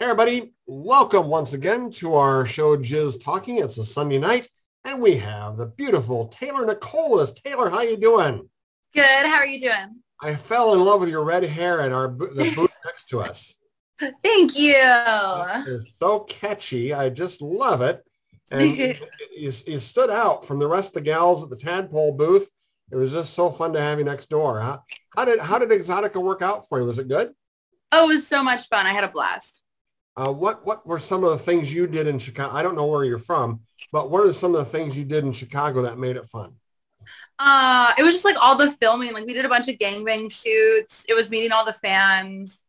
Hey everybody, welcome once again to our show Jizz Talking. It's a Sunday night and we have the beautiful Taylor Nicole. Taylor, how you doing? Good. How are you doing? I fell in love with your red hair at our the booth next to us. Thank you. It's so catchy. I just love it. And you, you stood out from the rest of the gals at the Tadpole booth. It was just so fun to have you next door. How, how did how did Exxxotica work out for you? Was it good? Oh, it was so much fun. I had a blast. Uh, what what were some of the things you did in Chicago? I don't know where you're from, but what are some of the things you did in Chicago that made it fun? Uh, it was just like all the filming. Like we did a bunch of gangbang shoots. It was meeting all the fans.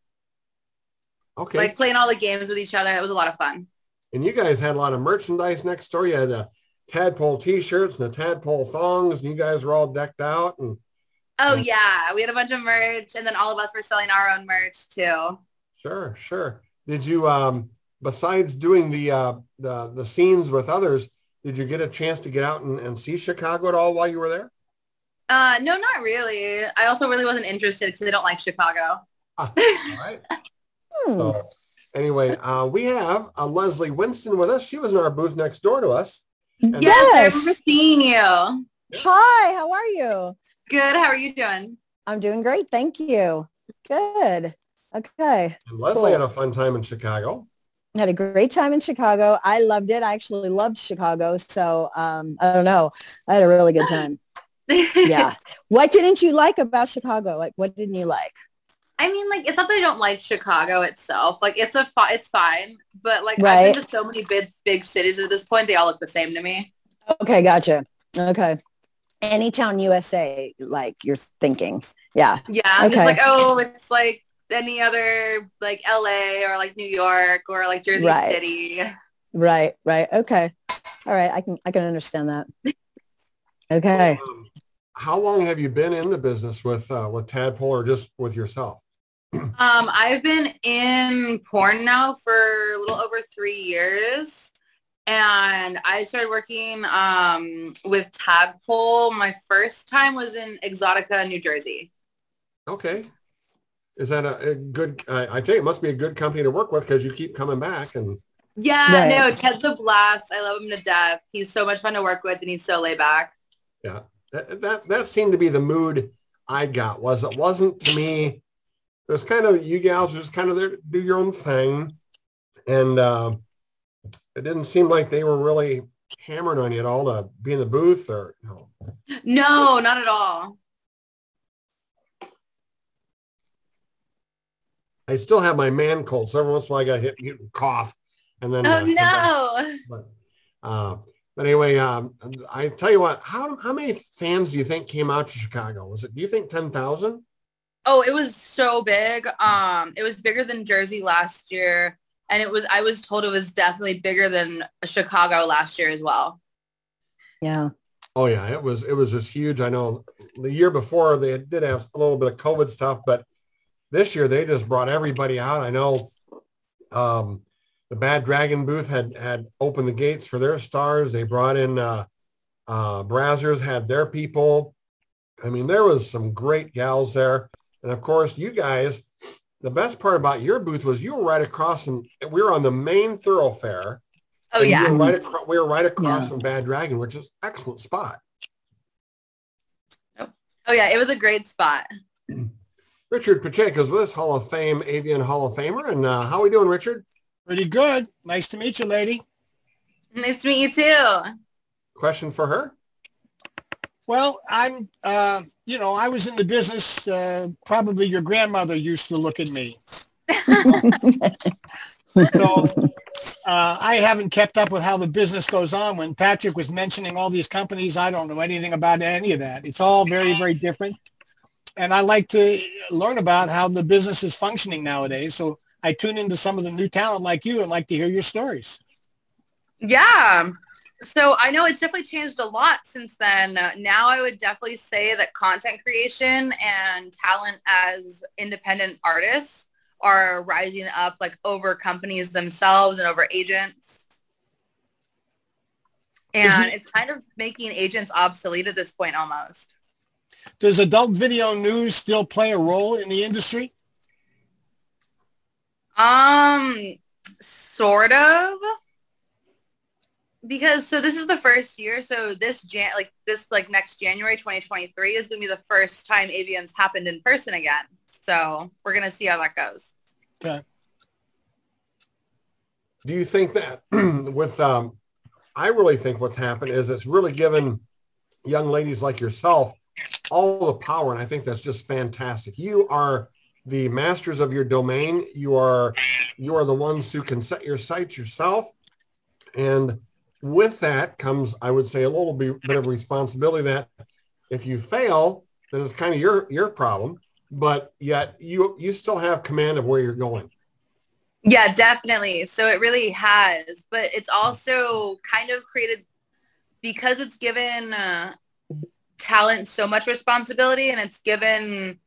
Okay. Like playing all the games with each other. It was a lot of fun. And you guys had a lot of merchandise next door. You had the tadpole t-shirts and the tadpole thongs, and you guys were all decked out. And oh yeah, we had a bunch of merch, and then all of us were selling our own merch too. Sure, sure. Did you, um, besides doing the, uh, the, the scenes with others, did you get a chance to get out and, and see Chicago at all while you were there? Uh, no, not really. I also really wasn't interested because I don't like Chicago. Ah, all right. so anyway, uh, we have uh, Leslie Winston with us. She was in our booth next door to us. And yes, I remember seeing you. Hi, how are you? Good. How are you doing? I'm doing great. Thank you. Good. Okay. And Leslie cool. had a fun time in Chicago. Had a great time in Chicago. I loved it. I actually loved Chicago. So um, I don't know. I had a really good time. yeah. What didn't you like about Chicago? Like, what didn't you like? I mean, like, it's not that I don't like Chicago itself. Like, it's a fi- it's fine, but like, right. I've been to so many big big cities at this point. They all look the same to me. Okay, gotcha. Okay. Anytown, USA, like you're thinking, yeah. Yeah, I'm okay. just like, oh, it's like any other like LA or like New York or like Jersey right. City. Right, right. Okay. All right. I can I can understand that. Okay. Um, how long have you been in the business with uh, with Tadpole or just with yourself? um, I've been in porn now for a little over three years. And I started working um, with Tadpole. My first time was in Exxxotica, New Jersey. Okay. Is that a, a good, uh, I think it must be a good company to work with because you keep coming back and. Yeah, right. no, Ted's a blast. I love him to death. He's so much fun to work with and he's so laid back. Yeah, that, that, that seemed to be the mood I got was it wasn't to me, it was kind of, you gals just kind of there to do your own thing. And uh, it didn't seem like they were really hammering on you at all to be in the booth or no. No, not at all. I still have my man cold, so every once in a while I got hit, hit cough, and then. Oh uh, no! But, uh, but anyway, um, I tell you what, how how many fans do you think came out to Chicago? Was it? Do you think ten thousand? Oh, it was so big. Um, it was bigger than Jersey last year, and it was. I was told it was definitely bigger than Chicago last year as well. Yeah. Oh yeah, it was. It was just huge. I know the year before they did have a little bit of COVID stuff, but this year they just brought everybody out. I know um, the Bad Dragon booth had had opened the gates for their stars. They brought in uh, uh, Brazzers, had their people. I mean, there was some great gals there, and of course, you guys. The best part about your booth was you were right across, and we were on the main thoroughfare. Oh yeah, we were right, across, we were right across yeah. from Bad Dragon, which is excellent spot. Oh yeah, it was a great spot. Richard Pacheco is with us, Hall of Fame, AVN Hall of Famer. And uh, how are we doing, Richard? Pretty good. Nice to meet you, lady. Nice to meet you too. Question for her? Well, I'm, uh, you know, I was in the business. Uh, probably your grandmother used to look at me. so uh, I haven't kept up with how the business goes on. When Patrick was mentioning all these companies, I don't know anything about any of that. It's all very, very different and I like to learn about how the business is functioning nowadays. So I tune into some of the new talent like you and like to hear your stories. Yeah. So I know it's definitely changed a lot since then. Uh, now I would definitely say that content creation and talent as independent artists are rising up like over companies themselves and over agents. And it- it's kind of making agents obsolete at this point almost. Does adult video news still play a role in the industry? Um, Sort of. Because so this is the first year. So this Jan like this like next January 2023 is gonna be the first time AVN's happened in person again. So we're gonna see how that goes. Okay. Do you think that with um I really think what's happened is it's really given young ladies like yourself all the power and I think that's just fantastic. You are the masters of your domain. You are you are the ones who can set your sites yourself. And with that comes, I would say, a little bit, bit of responsibility that if you fail, then it's kind of your your problem. But yet you you still have command of where you're going. Yeah, definitely. So it really has, but it's also kind of created because it's given uh, talent so much responsibility and it's given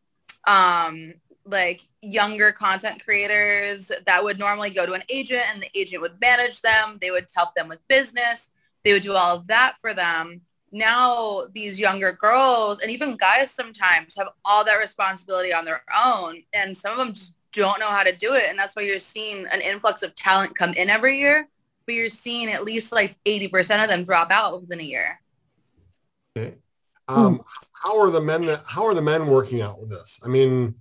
um, like younger content creators that would normally go to an agent and the agent would manage them. They would help them with business. They would do all of that for them. Now these younger girls and even guys sometimes have all that responsibility on their own. And some of them just don't know how to do it. And that's why you're seeing an influx of talent come in every year. But you're seeing at least like 80% of them drop out within a year. Um, mm. How are the men? That, how are the men working out with this? I mean,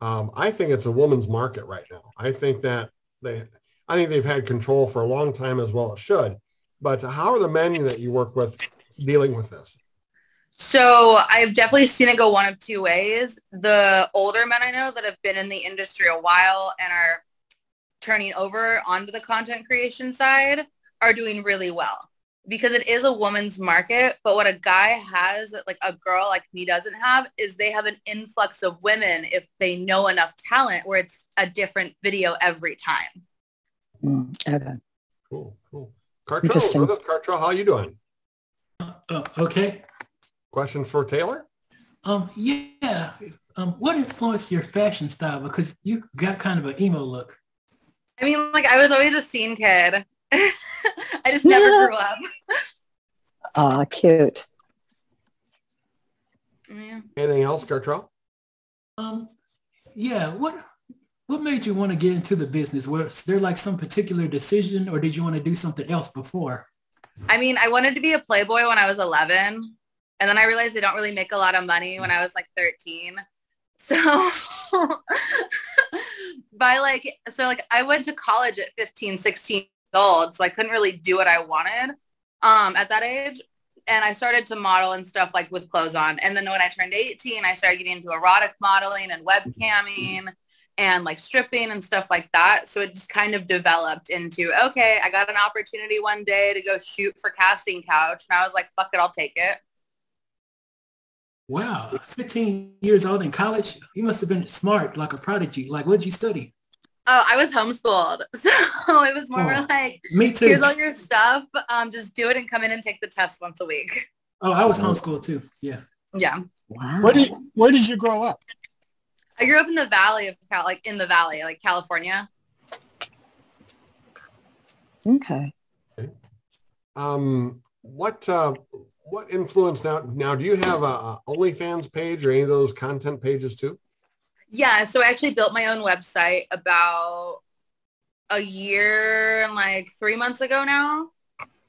um, I think it's a woman's market right now. I think that they, I think they've had control for a long time as well as should. But how are the men that you work with dealing with this? So I've definitely seen it go one of two ways. The older men I know that have been in the industry a while and are turning over onto the content creation side are doing really well because it is a woman's market. But what a guy has that like a girl like me doesn't have is they have an influx of women if they know enough talent where it's a different video every time. Mm, okay. Cool, cool. Cartrell, Cartrell, how are you doing? Uh, uh, okay. Question for Taylor? Um, yeah. Um, what influenced your fashion style? Because you got kind of an emo look. I mean, like I was always a scene kid. I just never yeah. grew up. Aw, cute. Yeah. Anything else, Gertrude? Um, yeah. What What made you want to get into the business? Was there like some particular decision, or did you want to do something else before? I mean, I wanted to be a playboy when I was 11, and then I realized they don't really make a lot of money when I was like 13. So by like, so like I went to college at 15, 16 old, so I couldn't really do what I wanted um, at that age. And I started to model and stuff like with clothes on. And then when I turned 18, I started getting into erotic modeling and webcamming and like stripping and stuff like that. So it just kind of developed into, okay, I got an opportunity one day to go shoot for Casting Couch. And I was like, fuck it, I'll take it. Wow, 15 years old in college, you must have been smart, like a prodigy. Like, what did you study? Oh, I was homeschooled. So it was more oh, like, me too. here's all your stuff. Um, just do it and come in and take the test once a week. Oh, I was homeschooled too. Yeah. Yeah. Wow. Where did, where did you grow up? I grew up in the valley of Cal, like in the valley, like California. Okay. Um, what, uh, what influence now, now do you have a, a OnlyFans page or any of those content pages too? Yeah, so I actually built my own website about a year and like three months ago now.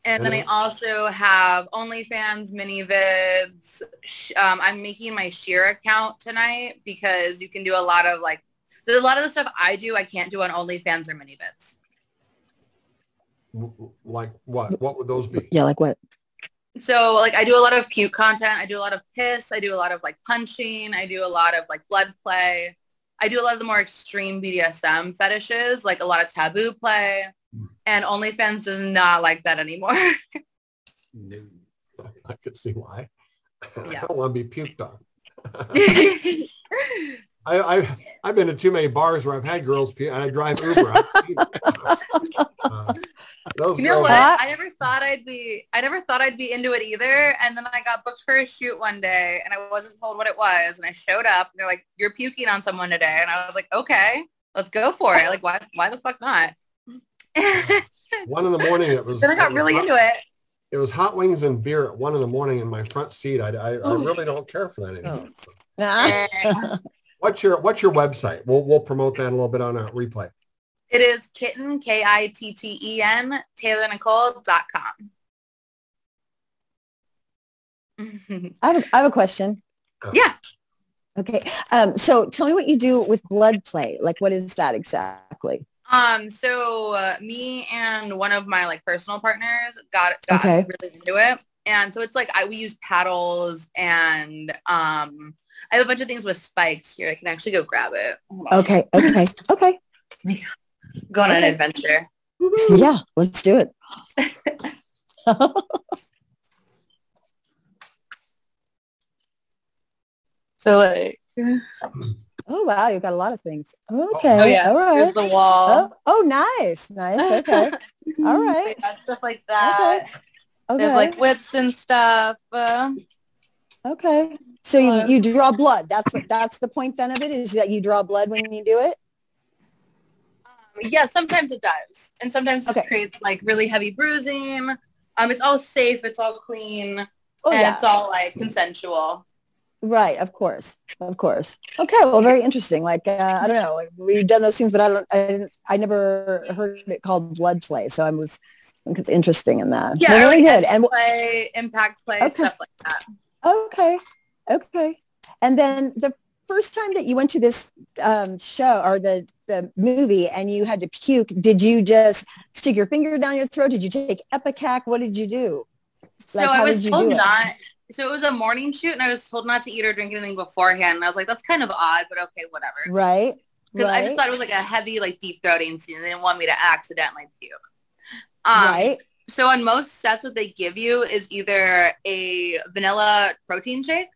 And then I also have OnlyFans, mini vids. Um, I'm making my Sheer account tonight because you can do a lot of like, there's a lot of the stuff I do I can't do on OnlyFans or mini vids. Like what? What would those be? Yeah, like what? So like I do a lot of puke content. I do a lot of piss. I do a lot of like punching. I do a lot of like blood play. I do a lot of the more extreme BDSM fetishes, like a lot of taboo play. And OnlyFans does not like that anymore. no. I could see why. Yeah. I don't want to be puked on. I, I, I've been to too many bars where I've had girls pee, and I drive Uber. uh, those you know what? I never thought I'd be. I never thought I'd be into it either. And then I got booked for a shoot one day, and I wasn't told what it was. And I showed up, and they're like, "You're puking on someone today," and I was like, "Okay, let's go for it." Like, why? Why the fuck not? one in the morning, it was. Then I got really hot, into it. It was hot wings and beer at one in the morning in my front seat. I, I, I really don't care for that anymore. Oh. what's your What's your website? We'll we'll promote that a little bit on a replay. It is kitten, K-I-T-T-E-N, taylornicole.com. I have, I have a question. Yeah. Okay. Um, so tell me what you do with blood play. Like, what is that exactly? Um, so uh, me and one of my like personal partners got got Okay. really into it, and so it's like I we use paddles and um, I have a bunch of things with spikes here. I can actually go grab it. Okay. Okay. Okay. Go on an Okay. adventure. Yeah. Let's do it. So like, oh wow, you've got a lot of things. Okay. oh yeah, All here's the wall. Oh, oh, nice. Nice. Okay. All right. Stuff like that. Okay. There's like whips and stuff. Uh, Okay. So you, you draw blood. That's what that's the point then of it is that you draw blood when you do it. yeah, sometimes it does, and sometimes it Okay. creates like really heavy bruising. Um, it's all safe. It's all clean. Oh and yeah. it's all like consensual. Right. Of course. Of course. Okay. Well, very interesting. Like uh, I don't know. Like, we've done those things, but I don't. I didn't. I never heard it called blood play. So I was it's interesting in that. Yeah, really like, good. And play, impact play, Okay. stuff like that. Okay. Okay. And then the first time that you went to this um, show or the the movie and you had to puke, did you just stick your finger down your throat? Did you take ipecac? What did you do? Like, so I was told not. So it was a morning shoot, and I was told not to eat or drink anything beforehand. And I was like, that's kind of odd, but okay, whatever. Right. Because I just thought it was like a heavy, like deep throating scene. They didn't want me to accidentally puke. Um, right. So on most sets, what they give you is either a vanilla protein shake,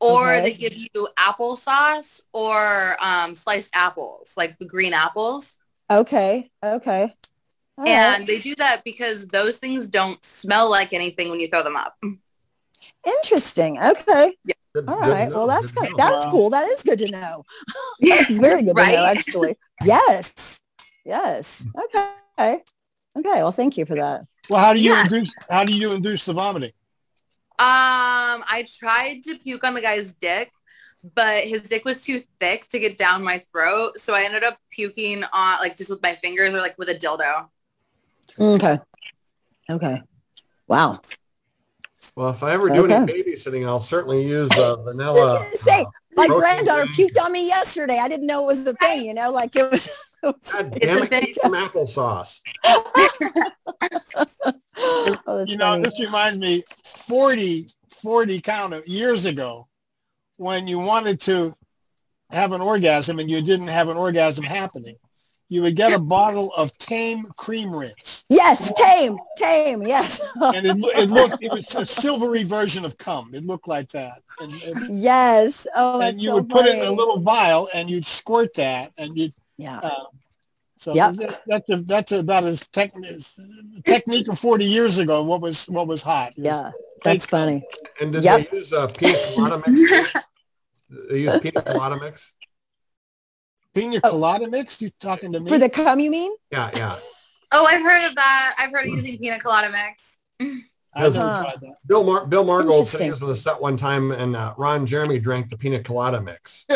or Okay. they give you applesauce or um, sliced apples, like the green apples. Okay. Okay. All right. and they do that because those things don't smell like anything when you throw them up. Interesting. Okay. Good- All good right. to Well, that's good know. that's cool. That is good to know. That's very good to know, actually. Yes. Yes. Okay. Okay. Well, thank you for that. Well, how do you Yeah. induce, how do you induce the vomiting? Um, I tried to puke on the guy's dick, but his dick was too thick to get down my throat, so I ended up puking on like just with my fingers or like with a dildo. Okay. Okay. Wow. Well, if I ever do any babysitting, I'll certainly use uh, I was gonna say, uh, My granddaughter puked on me yesterday. I didn't know it was the thing, you know, like it was. God damn it, keep some applesauce. oh, You know, this reminds me 40, 40 count of years ago when you wanted to have an orgasm and you didn't have an orgasm happening. You would get a bottle of tame cream rinse. Yes, tame, tame. Yes. And it, it looked, it was a silvery version of cum. It looked like that. And, and, yes. Oh, and you so would put it in a little vial and you'd squirt that and you'd, Yeah. uh, so Yep. that, that's, a, that's about as tech, technique of 40 years ago. What was, what was hot. Was Yeah. That's fake. funny. And did Yep. they use uh, pina colada mix? they use pina colada mix? Pina Oh. colada mix? You talking to me? For the cum, you mean? Yeah, yeah. Oh, I've heard of that. I've heard of using pina colada mix. I never Huh. that. Bill Mar- Bill Margold said he was on the set one time, and uh, Ron Jeremy drank the pina colada mix.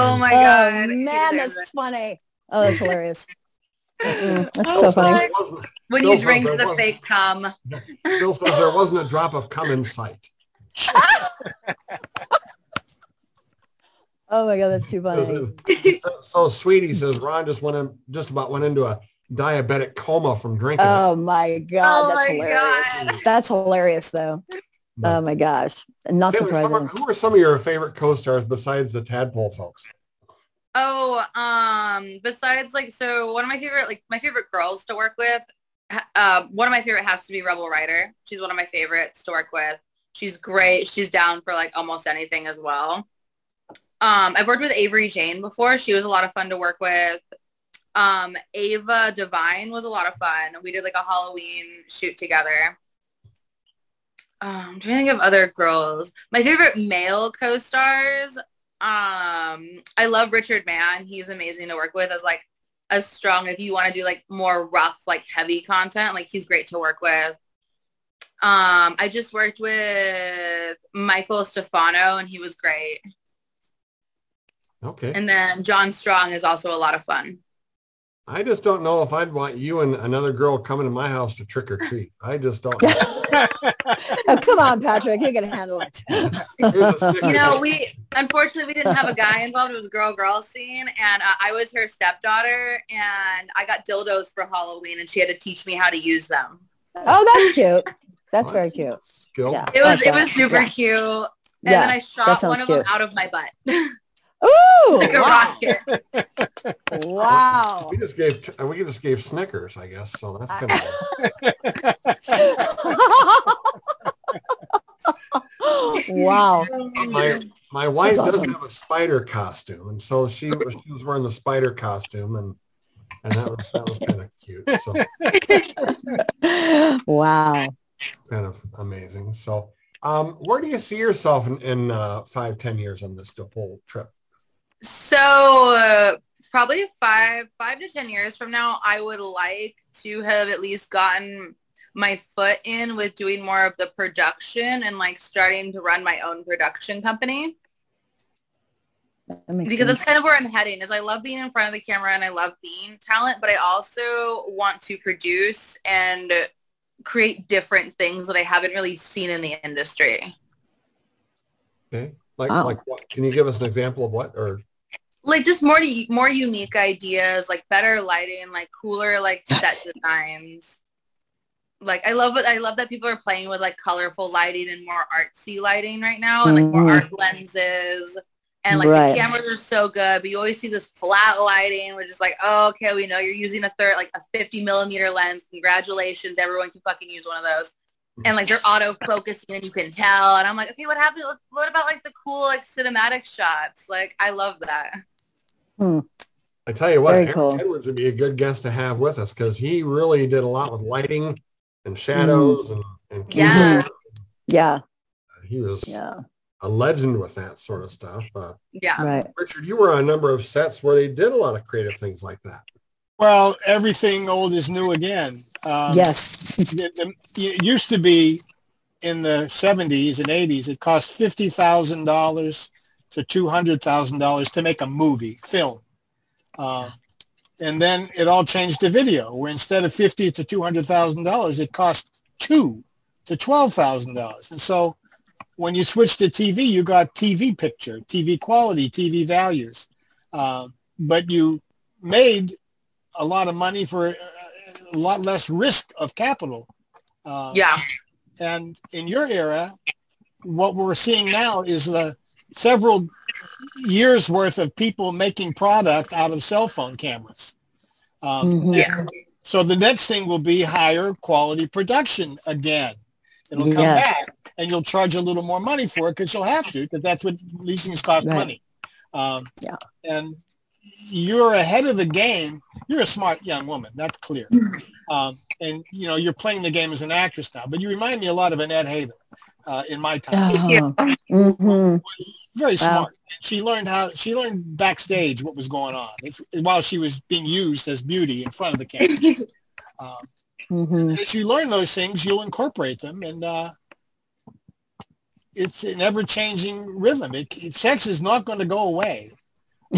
Oh um, my oh, god. He man, that's it. funny. Oh, that's hilarious. Mm-mm, That's Oh, so funny. my- There wasn't- When you drink the was- fake cum. Bill says there wasn't a drop of cum in sight. Oh my god, that's too funny. so sweet, he says Ron just went in, just about went into a diabetic coma from drinking. it. Oh my god, Oh that's my hilarious. God. That's hilarious though. But- Oh my gosh, not Taylor, some are- surprising. who are some of your favorite co-stars besides the Tadpole folks? Oh, um, besides like, so one of my favorite, like my favorite girls to work with, uh, one of my favorite has to be Rebel Rhyder. She's one of my favorites to work with. She's great. She's down for like almost anything as well. Um, I've worked with Avery Jane before. She was a lot of fun to work with. Um, Ava Devine was a lot of fun. We did like a Halloween shoot together. Um, I'm trying to think of other girls. My favorite male co-stars, um, I love Richard Mann. He's amazing to work with as like a strong, if you want to do like more rough, like heavy content, like he's great to work with. Um, I just worked with Michael Stefano and he was great. Okay. And then John Strong is also a lot of fun. I just don't know if I'd want you and another girl coming to my house to trick or treat. I just don't. know. oh, come on, Patrick. You can handle it. Here's a sticker. You know, we unfortunately we didn't have a guy involved. It was a girl girl scene, and uh, I was her stepdaughter, and I got dildos for Halloween, and she had to teach me how to use them. Oh, that's cute. That's very cute. Skill. Yeah. It was Like it was super Yeah. cute, and Yeah, then I shot one of them out of my butt Ooh, like a wow. rocket. wow. We just gave uh, we just gave Snickers, I guess. So that's kind of wow. my my wife That's does awesome. have a spider costume, and so she was she was wearing the spider costume, and and that was that was kind of cute. So wow. kind of amazing. So um, where do you see yourself in, in uh, five ten years on this whole trip? So uh, probably five five to ten years from now, I would like to have at least gotten my foot in with doing more of the production and like starting to run my own production company That because sense. that's kind of where I'm heading is I love being in front of the camera and I love being talent, but I also want to produce and create different things that I haven't really seen in the industry. Okay, like Wow. like what? Can you give us an example of what? Or like just more more unique ideas, like better lighting, like cooler like set designs. Like I love it. I love that people are playing with like colorful lighting and more artsy lighting right now, and like more Mhm. art lenses. And like Right. the cameras are so good, but you always see this flat lighting, which is like, oh, okay, we know you're using a third, like a 50 millimeter lens. Congratulations, everyone can fucking use one of those. And like they're auto focusing, and you can tell. And I'm like, okay, what happened? What about like the cool like cinematic shots? Like I love that. I tell you what, Very Aaron cool. Edwards would be a good guest to have with us because he really did a lot with lighting and shadows and, and Yeah. camera. Yeah. He was Yeah. a legend with that sort of stuff. Uh, Yeah. Right. Richard, you were on a number of sets where they did a lot of creative things like that. Well, everything old is new again. Um, yes. the- the- it used to be in the 70s and 80s, it cost $50,000 to $200,000 to make a movie, film. Uh, and then it all changed to video, where instead of fifty to $200,000, it cost two to $12,000. And so when you switch to TV, you got TV picture, TV quality, TV values. Uh, but you made a lot of money for uh, a lot less risk of capital. Uh, Yeah. And in your era, what we're seeing now is the several years worth of people making product out of cell phone cameras. Um, Mhm. Yeah. So the next thing will be higher quality production again. It'll come Yes. back and you'll charge a little more money for it because you'll have to because that's what these things cost Right. money. Um, Yeah. And you're ahead of the game. You're a smart young woman. That's clear. Um, and, you know, you're playing the game as an actress now. But you remind me a lot of Annette Haven uh, in my time. Oh. Mhm. Very Wow. smart. She learned how she learned backstage what was going on if, while she was being used as beauty in front of the camera. Um, Mhm. as you learn those things, you'll incorporate them, and uh, it's an ever-changing rhythm. It, it- sex is not going to go away.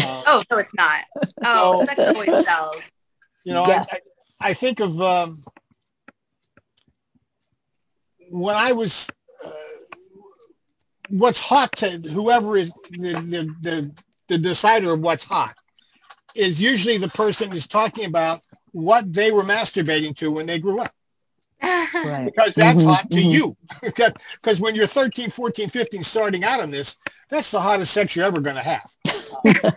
Uh, Oh, no, it's not. Oh, So- sex always sells. you know, Yeah. I, I, I think of um, when I was uh, what's hot to whoever is the, the, the, the decider of what's hot is usually the person is talking about what they were masturbating to when they grew up. Right. because that's Mhm, hot to mhm. you. Because when you're 13, 14, 15, starting out on this, that's the hottest sex you're ever going to have.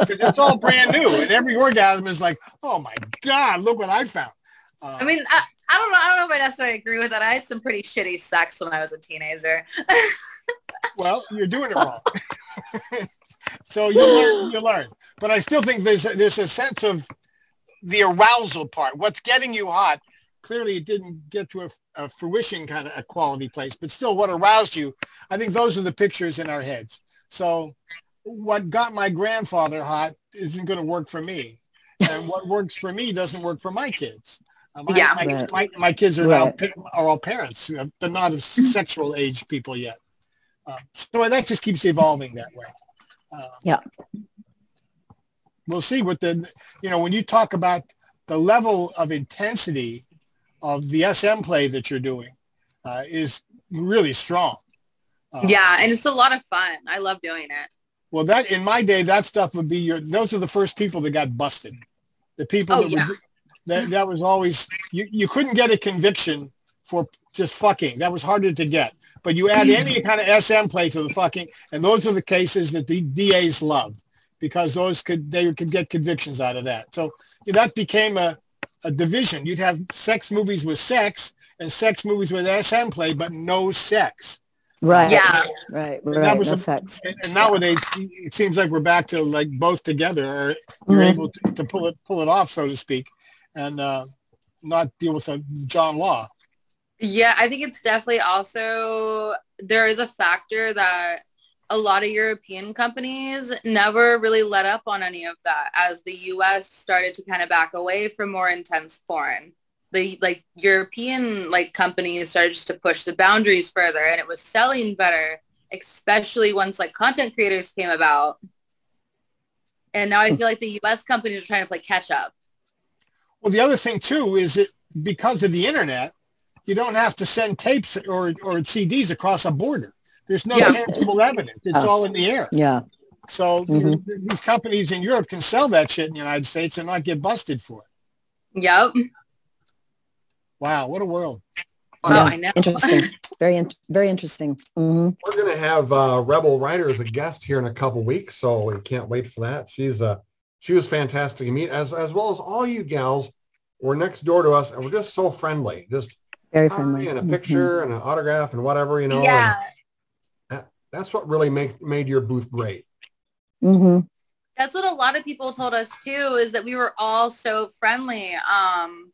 Because it's all brand new, and every orgasm is like, oh my god, look what I found. Uh, I mean, I, I don't know. I don't know if I necessarily agree with that. I had some pretty shitty sex when I was a teenager. well, you're doing it wrong. so you learn, you learn. But I still think there's there's a sense of the arousal part. What's getting you hot? Clearly, it didn't get to a, a fruition kind of a quality place, but still, what aroused you? I think those are the pictures in our heads. So, what got my grandfather hot isn't going to work for me, and what works for me doesn't work for my kids. Uh, my, Yeah. my, Right. my, my kids are now Right. pa- are all parents, uh, but not of sexual age people yet. Uh, so that just keeps evolving that way. Uh, Yeah. We'll see what the, you know, when you talk about the level of intensity of the SM play that you're doing uh, is really strong. Uh, Yeah, and it's a lot of fun. I love doing it. Well, that in my day, that stuff would be your. Those are the first people that got busted. The people Oh, that, yeah. would, that that was always you. You couldn't get a conviction for just fucking. That was harder to get. But you add any kind of SM play to the fucking, and those are the cases that the DAs loved because those could they could get convictions out of that. So that became a a division. You'd have sex movies with sex and sex movies with SM play, but no sex. Right. Yeah. Right. that Right. was no a- sex. And, and nowadays, it seems like we're back to like both together, or you're Mhm. able to, to pull it pull it off, so to speak, and uh, not deal with the John Law. Yeah, I think it's definitely also there is a factor that a lot of European companies never really let up on any of that as the US started to kind of back away from more intense foreign. The like European like companies started just to push the boundaries further and it was selling better, especially once like content creators came about. And now I feel like the US companies are trying to play catch up. Well, the other thing too is that because of the internet, you don't have to send tapes or or CDs across a border. There's no Yeah. tangible evidence. It's Oh. all in the air. Yeah. So Mhm. these companies in Europe can sell that shit in the United States and not get busted for it. Yep. Wow, what a world! Oh, Yeah. I know. Interesting. Very, in- very interesting. hmm We're going to have uh, Rebel Rhyder as a guest here in a couple weeks, so we can't wait for that. She's uh, she was fantastic to meet, as as well as all you gals were next door to us, and we're just so friendly. Just Very friendly. and a Mhm. picture and an autograph and whatever, you know. yeah. and that's what really make made your booth great. Mhm. that's what a lot of people told us too is that we were all so friendly um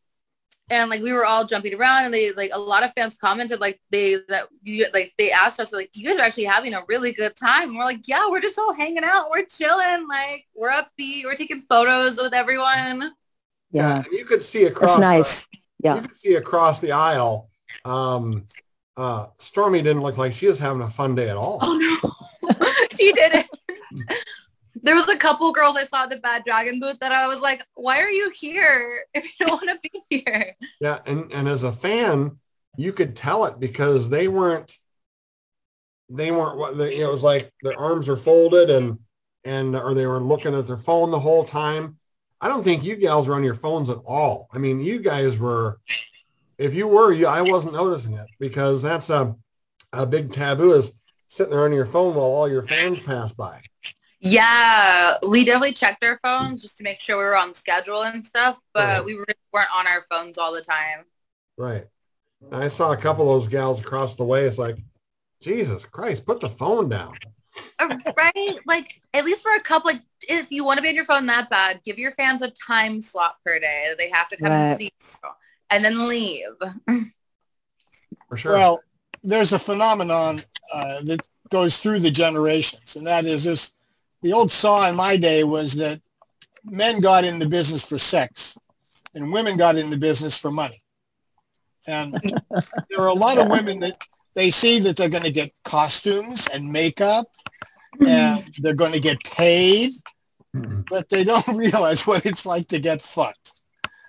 and like we were all jumping around and they like a lot of fans commented like they that you like they asked us like you guys are actually having a really good time and we're like yeah we're just all hanging out we're chilling like we're upbeat we're taking photos with everyone Yeah. and you could see across. That's the- nice. Yeah. You could see across the aisle. Um, uh, Stormy didn't look like she was having a fun day at all. oh no she did it there was a couple girls i saw at the bad dragon booth that i was like why are you here if you don't want to be here Yeah, and and as a fan, you could tell it because they weren't they weren't what they, it was like their arms are folded and and or they were looking at their phone the whole time. I don't think you gals were on your phones at all. I mean, you guys were. If you were, you I wasn't noticing it because that's a a big taboo is sitting there on your phone while all your fans pass by. Yeah, we definitely checked our phones just to make sure we were on schedule and stuff, but Right. we really weren't on our phones all the time. Right. I saw a couple of those gals across the way. It's like, Jesus Christ, put the phone down. Uh, right? Like, at least for a couple, like, if you want to be on your phone that bad, give your fans a time slot per day that they have to come Right. and see you and then leave. For sure. Well, there's a phenomenon uh, that goes through the generations, and that is this. The old saw in my day was that men got in the business for sex, and women got in the business for money. And there are a lot of women that they see that they're going to get costumes and makeup, and they're going to get paid, mm-hmm. but they don't realize what it's like to get fucked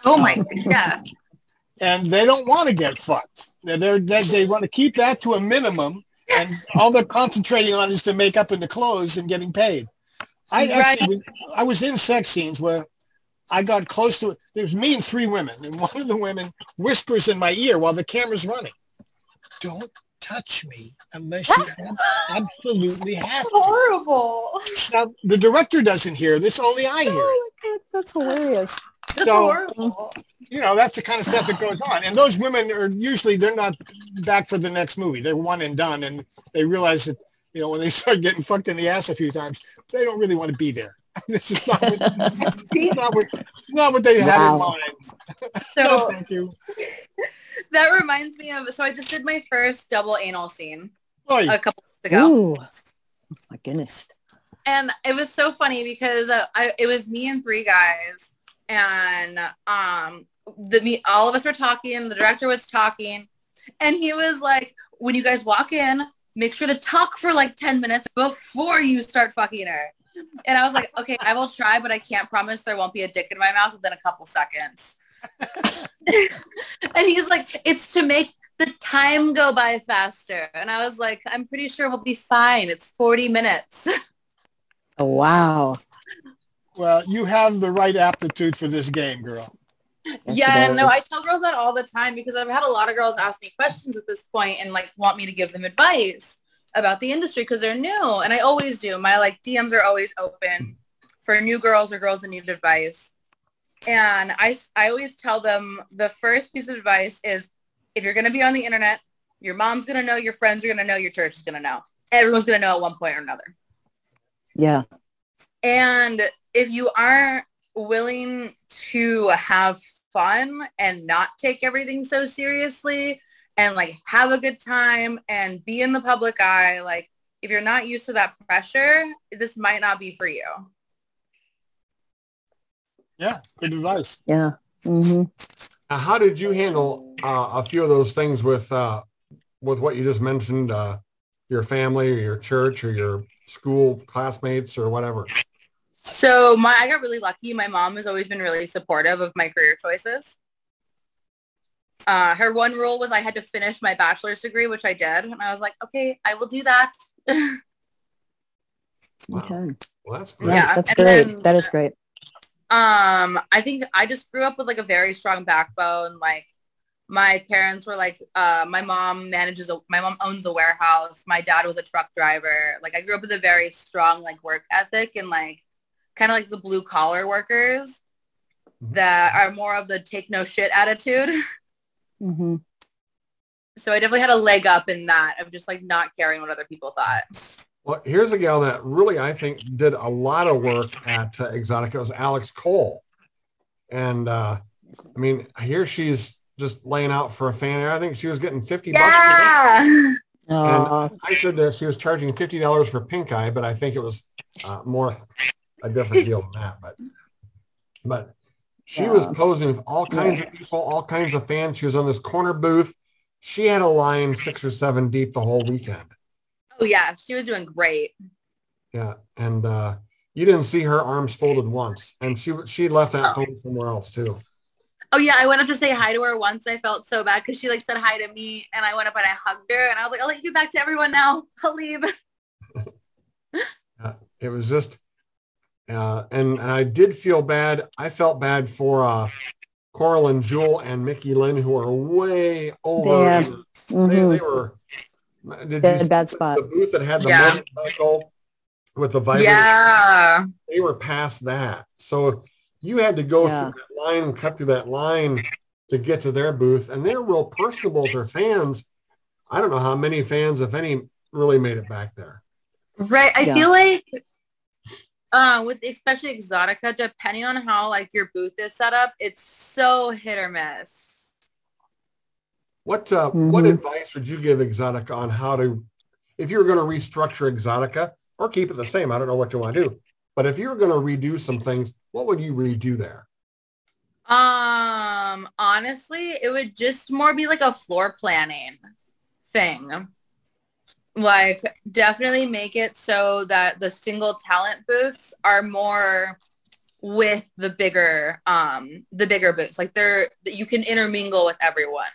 Oh my, um, yeah. and they don't want to get fucked. They're, they're, they they want to keep that to a minimum, and all they're concentrating on is the makeup and the clothes and getting paid. I actually, I was in sex scenes where I got close to it. There was me and three women, and one of the women whispers in my ear while the camera's running, "Don't touch me unless you absolutely have to." Horrible. Now, the director doesn't hear this; only I oh hear it. Oh my God, that's hilarious. That's So- horrible. you know, that's the kind of stuff that goes on. And those women are usually they're not back for the next movie. They're one and done, and they realize that you know when they start getting fucked in the ass a few times, they don't really want to be there. this is not what, not what, not what they had in Wow. mind. No, So thank you. that reminds me of, so I just did my first double anal scene Oy, a couple weeks ago. Ooh. My goodness. and it was so funny because uh, I, it was me and three guys and um the me all of us were talking the director was talking and he was like when you guys walk in make sure to talk for like 10 minutes before you start fucking her And I was like, okay, I will try, but I can't promise there won't be a dick in my mouth within a couple seconds. and he's like, it's to make the time go by faster. And I was like, I'm pretty sure we'll be fine. It's 40 minutes. Oh, wow. Well, you have the right aptitude for this game, girl. Yeah, no. I tell girls that all the time because I've had a lot of girls ask me questions at this point and like want me to give them advice about the industry because they're new. And I always do. My like DMs are always open for new girls or girls that need advice. And I, I always tell them the first piece of advice is if you're going to be on the internet, your mom's going to know, your friends are going to know, your church is going to know. Everyone's going to know at one point or another. Yeah. And if you aren't willing to have fun and not take everything so seriously and like have a good time and be in the public eye, like if you're not used to that pressure, this might not be for you. Yeah, good advice. Yeah. hmm Uh, how did you handle uh, a few of those things with uh, with what you just mentioned, uh, your family or your church or your school classmates or whatever? So my I got really lucky. My mom has always been really supportive of my career choices. Uh, her one rule was I had to finish my bachelor's degree, which I did. And I was like, okay, I will do that. Wow. Okay. Well, that's great. Yeah. That's and great. then- that is great. Um, I think I just grew up with like a very strong backbone. Like my parents were like, uh, my mom manages, a, my mom owns a warehouse. My dad was a truck driver. Like I grew up with a very strong like work ethic and like kind of like the blue collar workers Mhm. that are more of the take no shit attitude. hmm So I definitely had a leg up in that of just like not caring what other people thought. Well, here's a gal that really, I think, did a lot of work at uh, Exxxotica. It was Alex Coal. And, uh, I mean, here she's just laying out for a fan. I think she was getting 50 bucks. Yeah. Oh, I said that she was charging $50 for pink eye, but I think it was uh, more a different deal than that. But, but she was posing with all kinds of people, all kinds of fans. She was on this corner booth. She had a line six or seven deep the whole weekend. Oh yeah, she was doing great. Yeah, and uh, you didn't see her arms folded once, and she she left that phone somewhere else too. Oh yeah, I went up to say hi to her once. I felt so bad because she like said hi to me, and I went up and I hugged her, and I was like, "I'll let you get back to everyone now. I'll leave." Uh, it was just, uh, and, and I did feel bad. I felt bad for uh, Coral and Jewel and Mickey Lynn, who are way over. Yeah. They, hmm they were. Did Bad- you see bad spot. The booth that had the Yeah. motorcycle with the vibrator. Yeah, They were past that, so you had to go Yeah. through that line and cut through that line to get to their booth, and they're real personable to their fans. I don't know how many fans, if any, really made it back there. right. I Yeah. feel like, uh, with especially Exxxotica, depending on how like your booth is set up, it's so hit or miss. What uh, what Mhm. advice would you give Exxxotica on how to, if you were going to restructure Exxxotica or keep it the same? I don't know what you want to do, but if you were going to redo some things, what would you redo there? Um, honestly, it would just more be like a floor planning thing. Like definitely make it so that the single talent booths are more with the bigger um the bigger booths. Like they're that you can intermingle with everyone.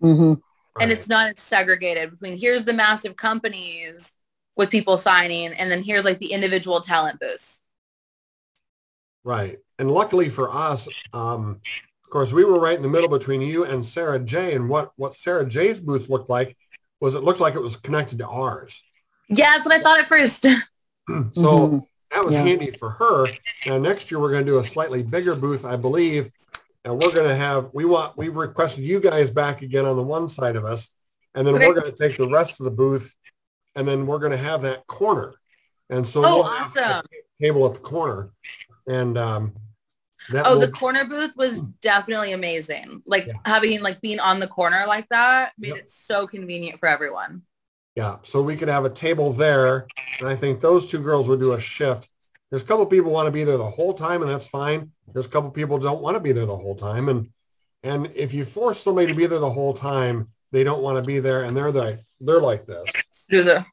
hmm And it's not as segregated between here's the massive companies with people signing and then here's like the individual talent booths. Right. And luckily for us, um, of course, we were right in the middle between you and Sarah J. And what, what Sarah J's booth looked like was it looked like it was connected to ours. Yeah, that's what I thought at first. so Mhm. that was Yeah. handy for her. Now next year we're going to do a slightly bigger booth, I believe. And we're going to have, we want, we've requested you guys back again on the one side of us. And then Okay. we're going to take the rest of the booth and then we're going to have that corner. And so Oh, we'll have a awesome. table at the corner. And um, that Oh, will- the corner booth was definitely amazing. Like Yeah. having like being on the corner like that made Yep. it so convenient for everyone. Yeah, so we could have a table there, and I think those two girls would do a shift. There's a couple people want to be there the whole time, and that's fine. There's a couple people don't want to be there the whole time, and and if you force somebody to be there the whole time, they don't want to be there, and they're like they're like this. Do the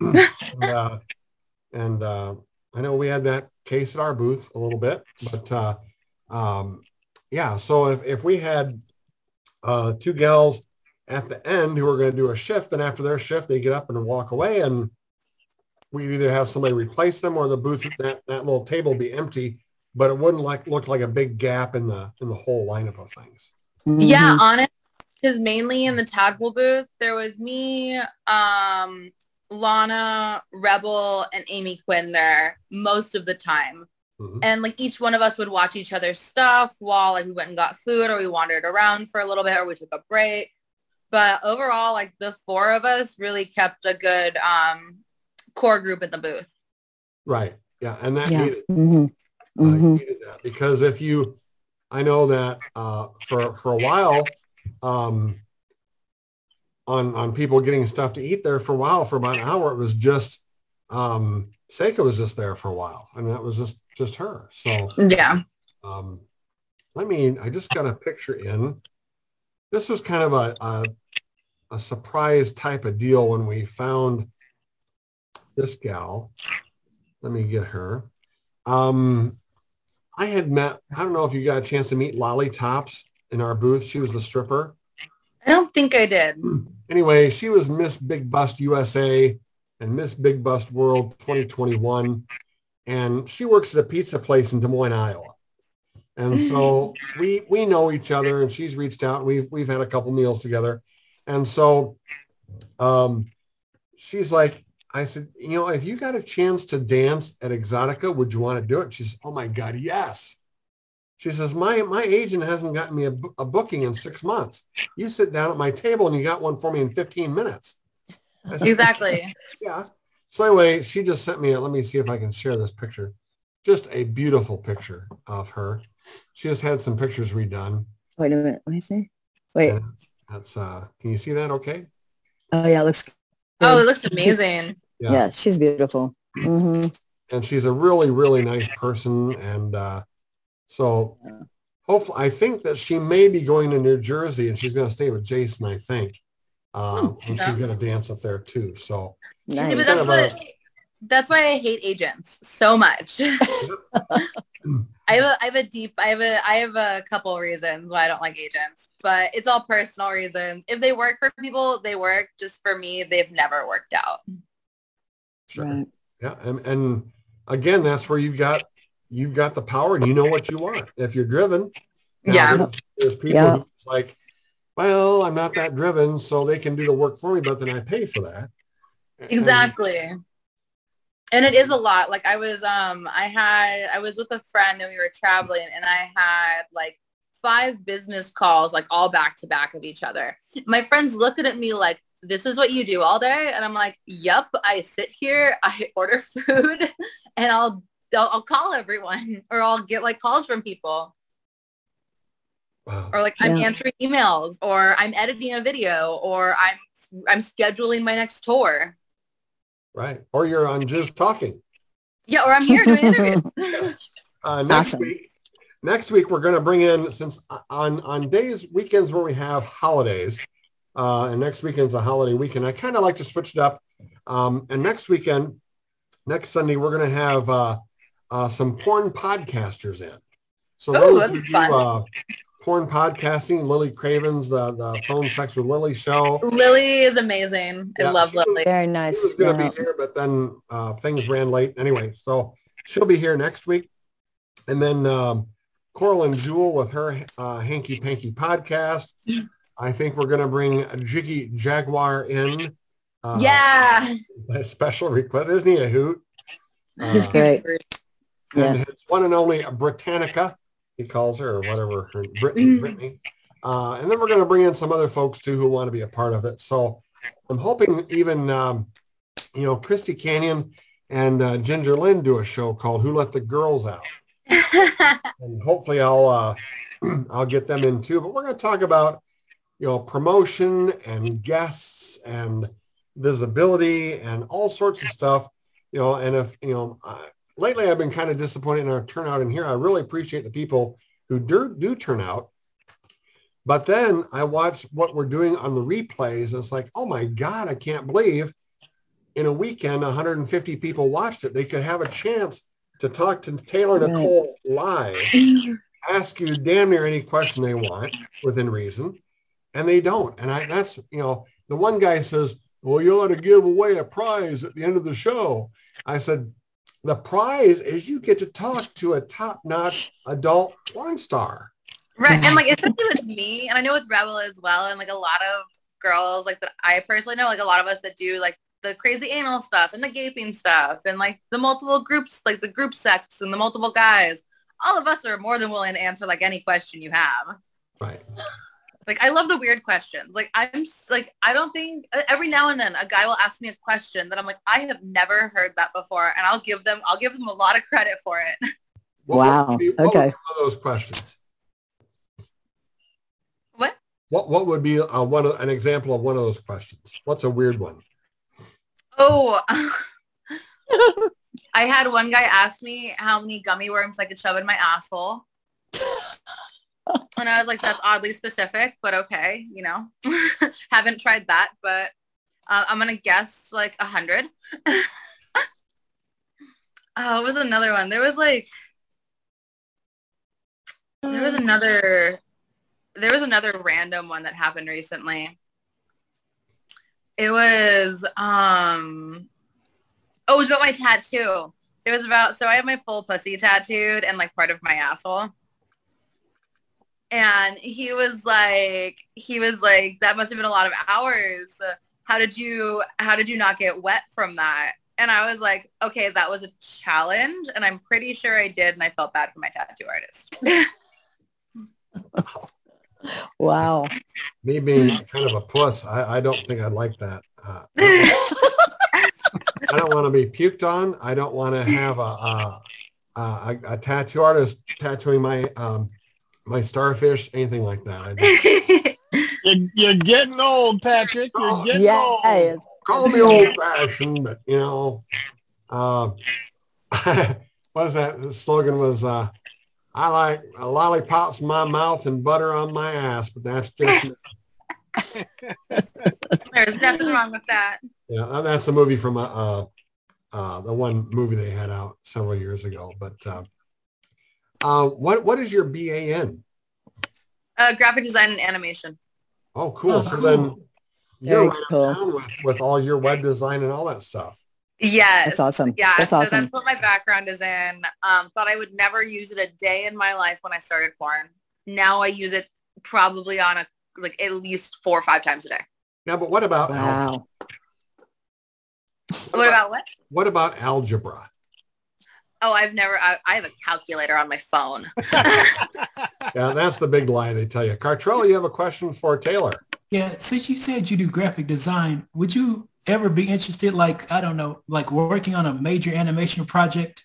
And, uh, and uh, I know we had that case at our booth a little bit, but uh, um, yeah. So if, if we had uh, two gals at the end who are going to do a shift, and after their shift, they get up and walk away, and we either have somebody replace them or the booth that, that little table be empty, but it wouldn't like look like a big gap in the in the whole lineup of things. Yeah, Mhm. honest, because mainly in the tadpole booth, there was me, um, Lana, Rebel, and Amy Quinn there most of the time. Mhm. And like each one of us would watch each other's stuff while like we went and got food or we wandered around for a little bit or we took a break. But overall, like the four of us really kept a good um, core group in the booth. Right. Yeah, and that Yeah. needed, Mhm. uh, needed that because if you, I know that uh, for for a while, um, on on people getting stuff to eat there for a while for about an hour, it was just um, Seika was just there for a while, and that was just just her. So Yeah. um, let me. I just got a picture in. This was kind of a, a a surprise type of deal when we found this gal. Let me get her. Um, I had met. I don't know if you got a chance to meet Lolly Tops in our booth. She was the stripper. I don't think I did. Anyway, she was Miss Big Bust USA and Miss Big Bust World 2021, and she works at a pizza place in Des Moines, Iowa. And so we we know each other, and she's reached out. We've we've had a couple meals together, and so um, she's like, I said, you know, if you got a chance to dance at Exxxotica, would you want to do it? She says, oh my God, yes. She says, my my agent hasn't gotten me a, a booking in six months. You sit down at my table and you got one for me in 15 minutes. Said, Exactly. yeah. So anyway, she just sent me a, let me see if I can share this picture. Just a beautiful picture of her. She just had some pictures redone. Wait a minute. Let me see. Wait. And that's, uh, can you see that okay? Oh yeah, it looks. Oh, it looks amazing. Yeah, she's beautiful. hmm And she's a really, really nice person. And uh, so hopefully, I think that she may be going to New Jersey and she's going to stay with Jason, I think. Um, and she's going to dance up there too. So Yeah, Nice. but that's of what that's why I hate agents so much. I have a I have a deep I have a I have a couple reasons why I don't like agents, but it's all personal reasons. If they work for people, they work. Just for me, they've never worked out. sure. Right. Yeah, and, and again, that's where you've got you've got the power, and you know what you want. If you're driven, Yeah. There's, there's people Yeah. who's like, well, I'm not that driven, so they can do the work for me, but then I pay for that. And- Exactly. And it is a lot. Like I was um I had I was with a friend and we were traveling and I had like five business calls like all back to back of each other. My friends looking at me like this is what you do all day and I'm like, "Yep, I sit here, I order food and I'll I'll, I'll call everyone or I'll get like calls from people Wow. or like I'm answering emails or I'm editing a video or I'm I'm scheduling my next tour. Right. Or you're on just talking. Yeah, or I'm here doing interviews. Uh, next Awesome. week, next week we're going to bring in since uh, on on days weekends where we have holidays, uh, and next weekend's a holiday weekend. I kind of like to switch it up. Um, and next weekend, next Sunday, we're going to have uh, uh, some porn podcasters in. So Ooh, those that's who do, uh, porn podcasting, Lily Craven's the the phone sex with Lily show. Lily is amazing. I Yeah, love she was- Lily. Very She nice. was going to Yeah. be here, but then uh, things ran late anyway. So she'll be here next week. And then um, Coral and Jewel with her uh, Hanky Panky podcast. I think we're going to bring Jiggy Jaguar in. Uh, yeah. A special request. Isn't he a hoot? He's Uh, great. and his one and only Britannica, he calls her, or whatever, her Brittany. Mm. Brittany. Uh, and then we're going to bring in some other folks too who want to be a part of it. So I'm hoping even, um, you know, Christy Canyon and uh, Ginger Lynn do a show called Who Let the Girls Out. And hopefully I'll, uh, I'll get them in too. But we're going to talk about, you know, promotion and guests and visibility and all sorts of stuff, you know, and if, you know, uh, lately I've been kind of disappointed in our turnout in here. I really appreciate the people who do, do turn out. But then I watch what we're doing on the replays. And it's like, oh my God, I can't believe in a weekend 150 people watched it. They could have a chance to talk to Taylor. Nicole live, ask you damn near any question they want within reason, and they don't. And I that's you know the one guy says, "Well, you ought to give away a prize at the end of the show." I said, "The prize is you get to talk to a top-notch adult porn star." Right. And like especially with me, and I know with Rebel as well, and like a lot of girls like that I personally know, like a lot of us that do like the crazy anal stuff and the gaping stuff and like the multiple groups, like the group sex and the multiple guys. All of us are more than willing to answer like any question you have. Right. Like I love the weird questions. Like I'm like I don't think uh, every now and then a guy will ask me a question that I'm like I have never heard that before, and I'll give them I'll give them a lot of credit for it. What Wow. be- what Okay. be one of those questions? What? What What would be uh, one of, an example of one of those questions? What's a weird one? Oh, I had one guy ask me how many gummy worms I could shove in my asshole. And I was like, that's oddly specific, but okay, you know. Haven't tried that, but uh, I'm going to guess like a hundred. oh, it was another one. There was like, there was another, there was another random one that happened recently. It was, um, oh, it was about my tattoo. It was about, so I have my full pussy tattooed and like part of my asshole. And he was like, he was like, that must have been a lot of hours. How did you, how did you not get wet from that? And I was like, okay, that was a challenge. And I'm pretty sure I did. And I felt bad for my tattoo artist. Wow. Me being kind of a puss, I, I don't think I'd like that. Uh, I don't want to be puked on. I don't want to have a, a, a, a tattoo artist tattooing my um, my starfish, anything like that. You're, you're getting old, Patrick. You're getting Yes. old. call me old fashioned, but you know, uh, what was that? The slogan was, uh, I like lollipops in my mouth and butter on my ass, but that's just, me. There's nothing wrong with that. yeah, that's the movie from, uh, uh, uh, the one movie they had out several years ago. But, uh, what, what is your BAN? Uh, graphic design and animation. Oh, cool. Oh, so cool. then you're right cool. with, with all your web design and all that stuff. Yes. That's awesome. Yeah, That's so awesome. that's what my background is in. Um, thought I would never use it a day in my life when I started porn. Now I use it probably on a like at least four or five times a day. Yeah, but what about, al- Wow. What about what? what about algebra? Oh, I've never. I, I have a calculator on my phone. Yeah, that's the big lie they tell you. Cartrell, you have a question for Taylor. Yeah, since you said you do graphic design, would you ever be interested, like, I don't know, like working on a major animation project,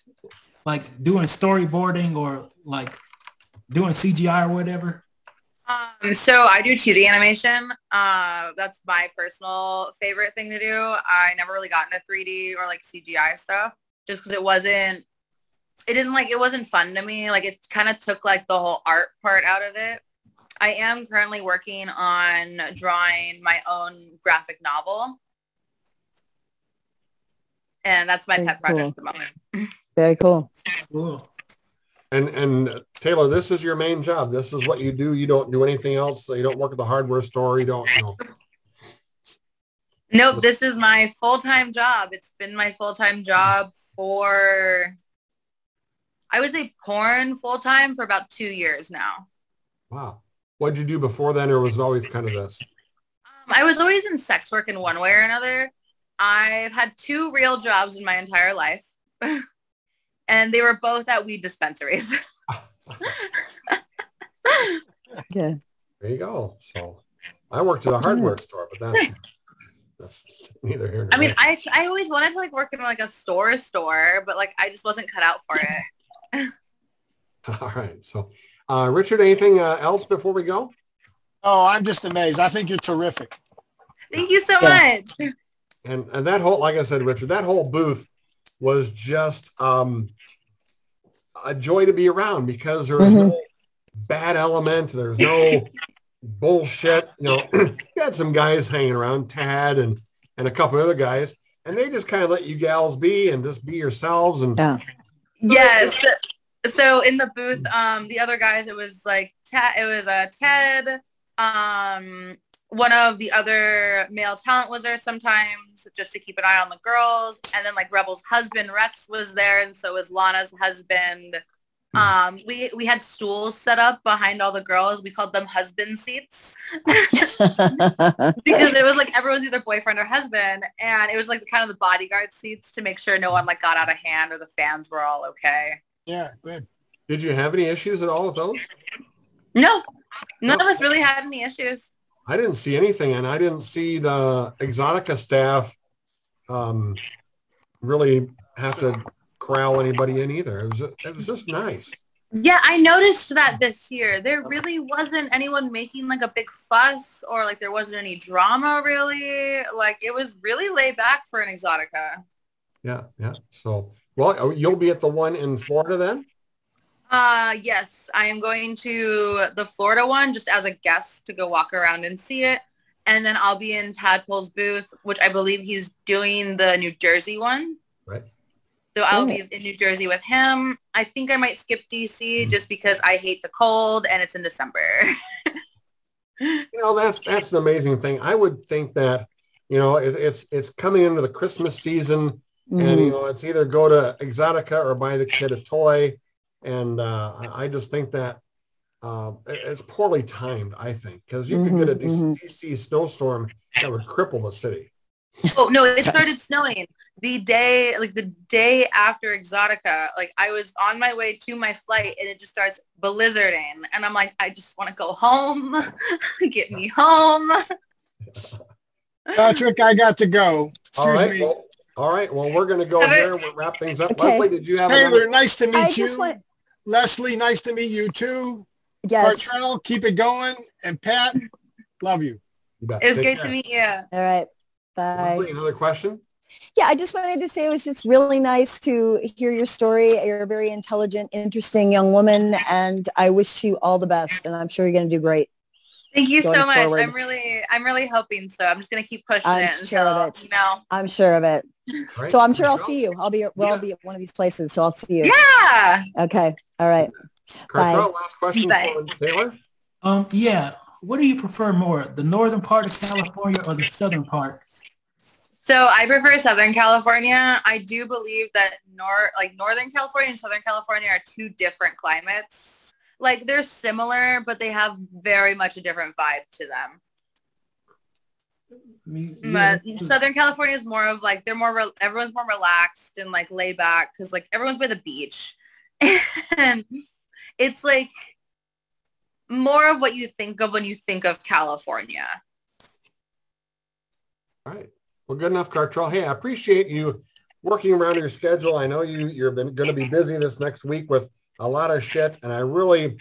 like doing storyboarding or like doing CGI or whatever? Um, so I do 2D animation. Uh, that's my personal favorite thing to do. I never really got into 3D or like CGI stuff just because it wasn't, it didn't like, it wasn't fun to me. Like it kind of took like the whole art part out of it. I am currently working on drawing my own graphic novel. And that's my Very pet project cool. at the moment. Very cool. Cool. And and uh, Taylor, this is your main job. This is what you do. You don't do anything else. You don't work at the hardware store. You don't. You know. Nope, this is my full-time job. It's been my full-time job for, I would say porn full-time for about two years now. Wow. What did you do before then, or was it always kind of this? Um, I was always in sex work in one way or another. I've had two real jobs in my entire life, and they were both at weed dispensaries. Yeah. There you go. So I worked at a hardware store, but that's that's neither here nor I mean. I I always wanted to like work in like a store store, but like I just wasn't cut out for it. All right. So, uh, Richard, anything uh, else before we go? Oh, I'm just amazed. I think you're terrific. Thank you so Yeah. much. And and that whole, like I said, Richard, that whole booth was just um, a joy to be around because there was Mhm. no bad element. There's no bullshit. You know, you had some guys hanging around, Tad and and a couple other guys, and they just kind of let you gals be and just be yourselves. And Yeah. Yes. So in the booth, um, the other guys, it was like it was uh, Ted, um, one of the other male talent was there sometimes just to keep an eye on the girls. And then like Rebel's husband, Rex, was there. And so was Lana's husband. Um, we, we had stools set up behind all the girls. We called them husband seats because it was like everyone's either boyfriend or husband. And it was like kind of the bodyguard seats to make sure no one like got out of hand or the fans were all okay. Yeah, good. Did you have any issues at all with those? No, none of us really had any issues. I didn't see anything, and I didn't see the Exxxotica staff um, really have to corral anybody in either. It was it was just nice. Yeah, I noticed that this year. There really wasn't anyone making like a big fuss or like there wasn't any drama really. Like it was really laid back for an Exxxotica. Yeah, yeah. So, well, you'll be at the one in Florida then? Uh, yes, I am going to the Florida one just as a guest to go walk around and see it. And then I'll be in Tadpole's booth, which I believe he's doing the New Jersey one. Right. So I'll be in New Jersey with him. I think I might skip DC just because I hate the cold and it's in December. You know, that's that's an amazing thing. I would think that, you know, it's it's, it's coming into the Christmas season, and you Mhm. know, it's either go to Exxxotica or buy the kid a toy, and uh, I just think that uh, it's poorly timed. I think because you could get a Mhm, DC snowstorm that would cripple the city. Oh no, it started snowing the day, like the day after Exxxotica. Like I was on my way to my flight and it just starts blizzarding, and I'm like, I just want to go home. Get me home. Patrick, I got to go. All Excuse right. me. Well, all right. Well, we're going to go Have it- here. We'll wrap things up. Okay. Leslie, did you have Taylor, another? nice to meet I you. just want, Leslie, nice to meet you too. yes. Bartrell, keep it going. And Pat, love you. You. It was Take great care. to meet you. All right. Bye. Leslie, another question? Yeah, I just wanted to say it was just really nice to hear your story. You're a very intelligent, interesting young woman, and I wish you all the best. And I'm sure you're going to do great. Thank you so much. forward. I'm really, I'm really hoping so. I'm just gonna keep pushing it. I'm it sure until of it. you know. I'm sure of it. All right. So I'm sure I'll see you. I'll be. We'll Yeah. all be at one of these places. So I'll see you. Yeah. Okay. All right. Bye. Cartrell, last question Bye. Taylor. Um, yeah. What do you prefer more, the northern part of California or the southern part? So I prefer Southern California. I do believe that nor like Northern California and Southern California are two different climates. Like they're similar, but they have very much a different vibe to them. I mean, yeah, But Southern California is more of like they're more re- everyone's more relaxed and like laid back because like everyone's by the beach, and it's like more of what you think of when you think of California. All right. Well, good enough, Cartrell. Hey, I appreciate you working around your schedule. I know you, you're going to be busy this next week with a lot of shit, and I really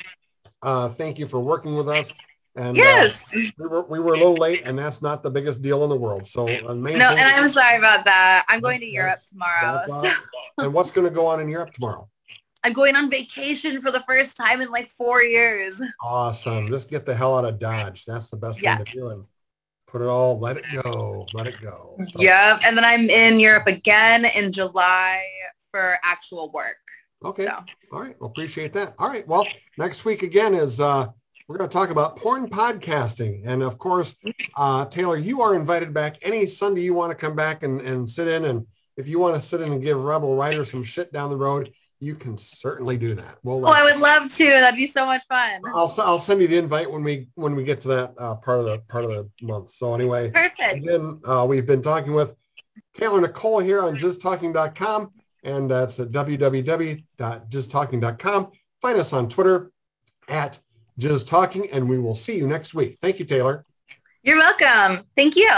uh, thank you for working with us. And uh, Yes. we were we were a little late, and that's not the biggest deal in the world. So uh, No, and I'm sorry about that. I'm going to Europe tomorrow. uh, and what's going to go on in Europe tomorrow? I'm going on vacation for the first time in like four years. Awesome. Just get the hell out of Dodge. That's the best Yeah. thing to do. Put it all, let it go, let it go. So, Yep. And then I'm in Europe again in July for actual work. Okay. So. All right. Well, appreciate that. All right. Well, next week again is uh, we're going to talk about porn podcasting. And of course, uh, Taylor, you are invited back any Sunday you want to come back and, and sit in. And if you want to sit in and give Rebel Rhyder some shit down the road, you can certainly do that. We'll Oh, I would love to. That'd be so much fun. I'll, I'll send you the invite when we when we get to that uh, part of the part of the month. So anyway, Perfect. Again, uh, we've been talking with Taylor Nicole here on JizzTalking.com, and that's at www.jizztalking.com. Find us on Twitter at JizzTalking, and we will see you next week. Thank you, Taylor. You're welcome. Thank you.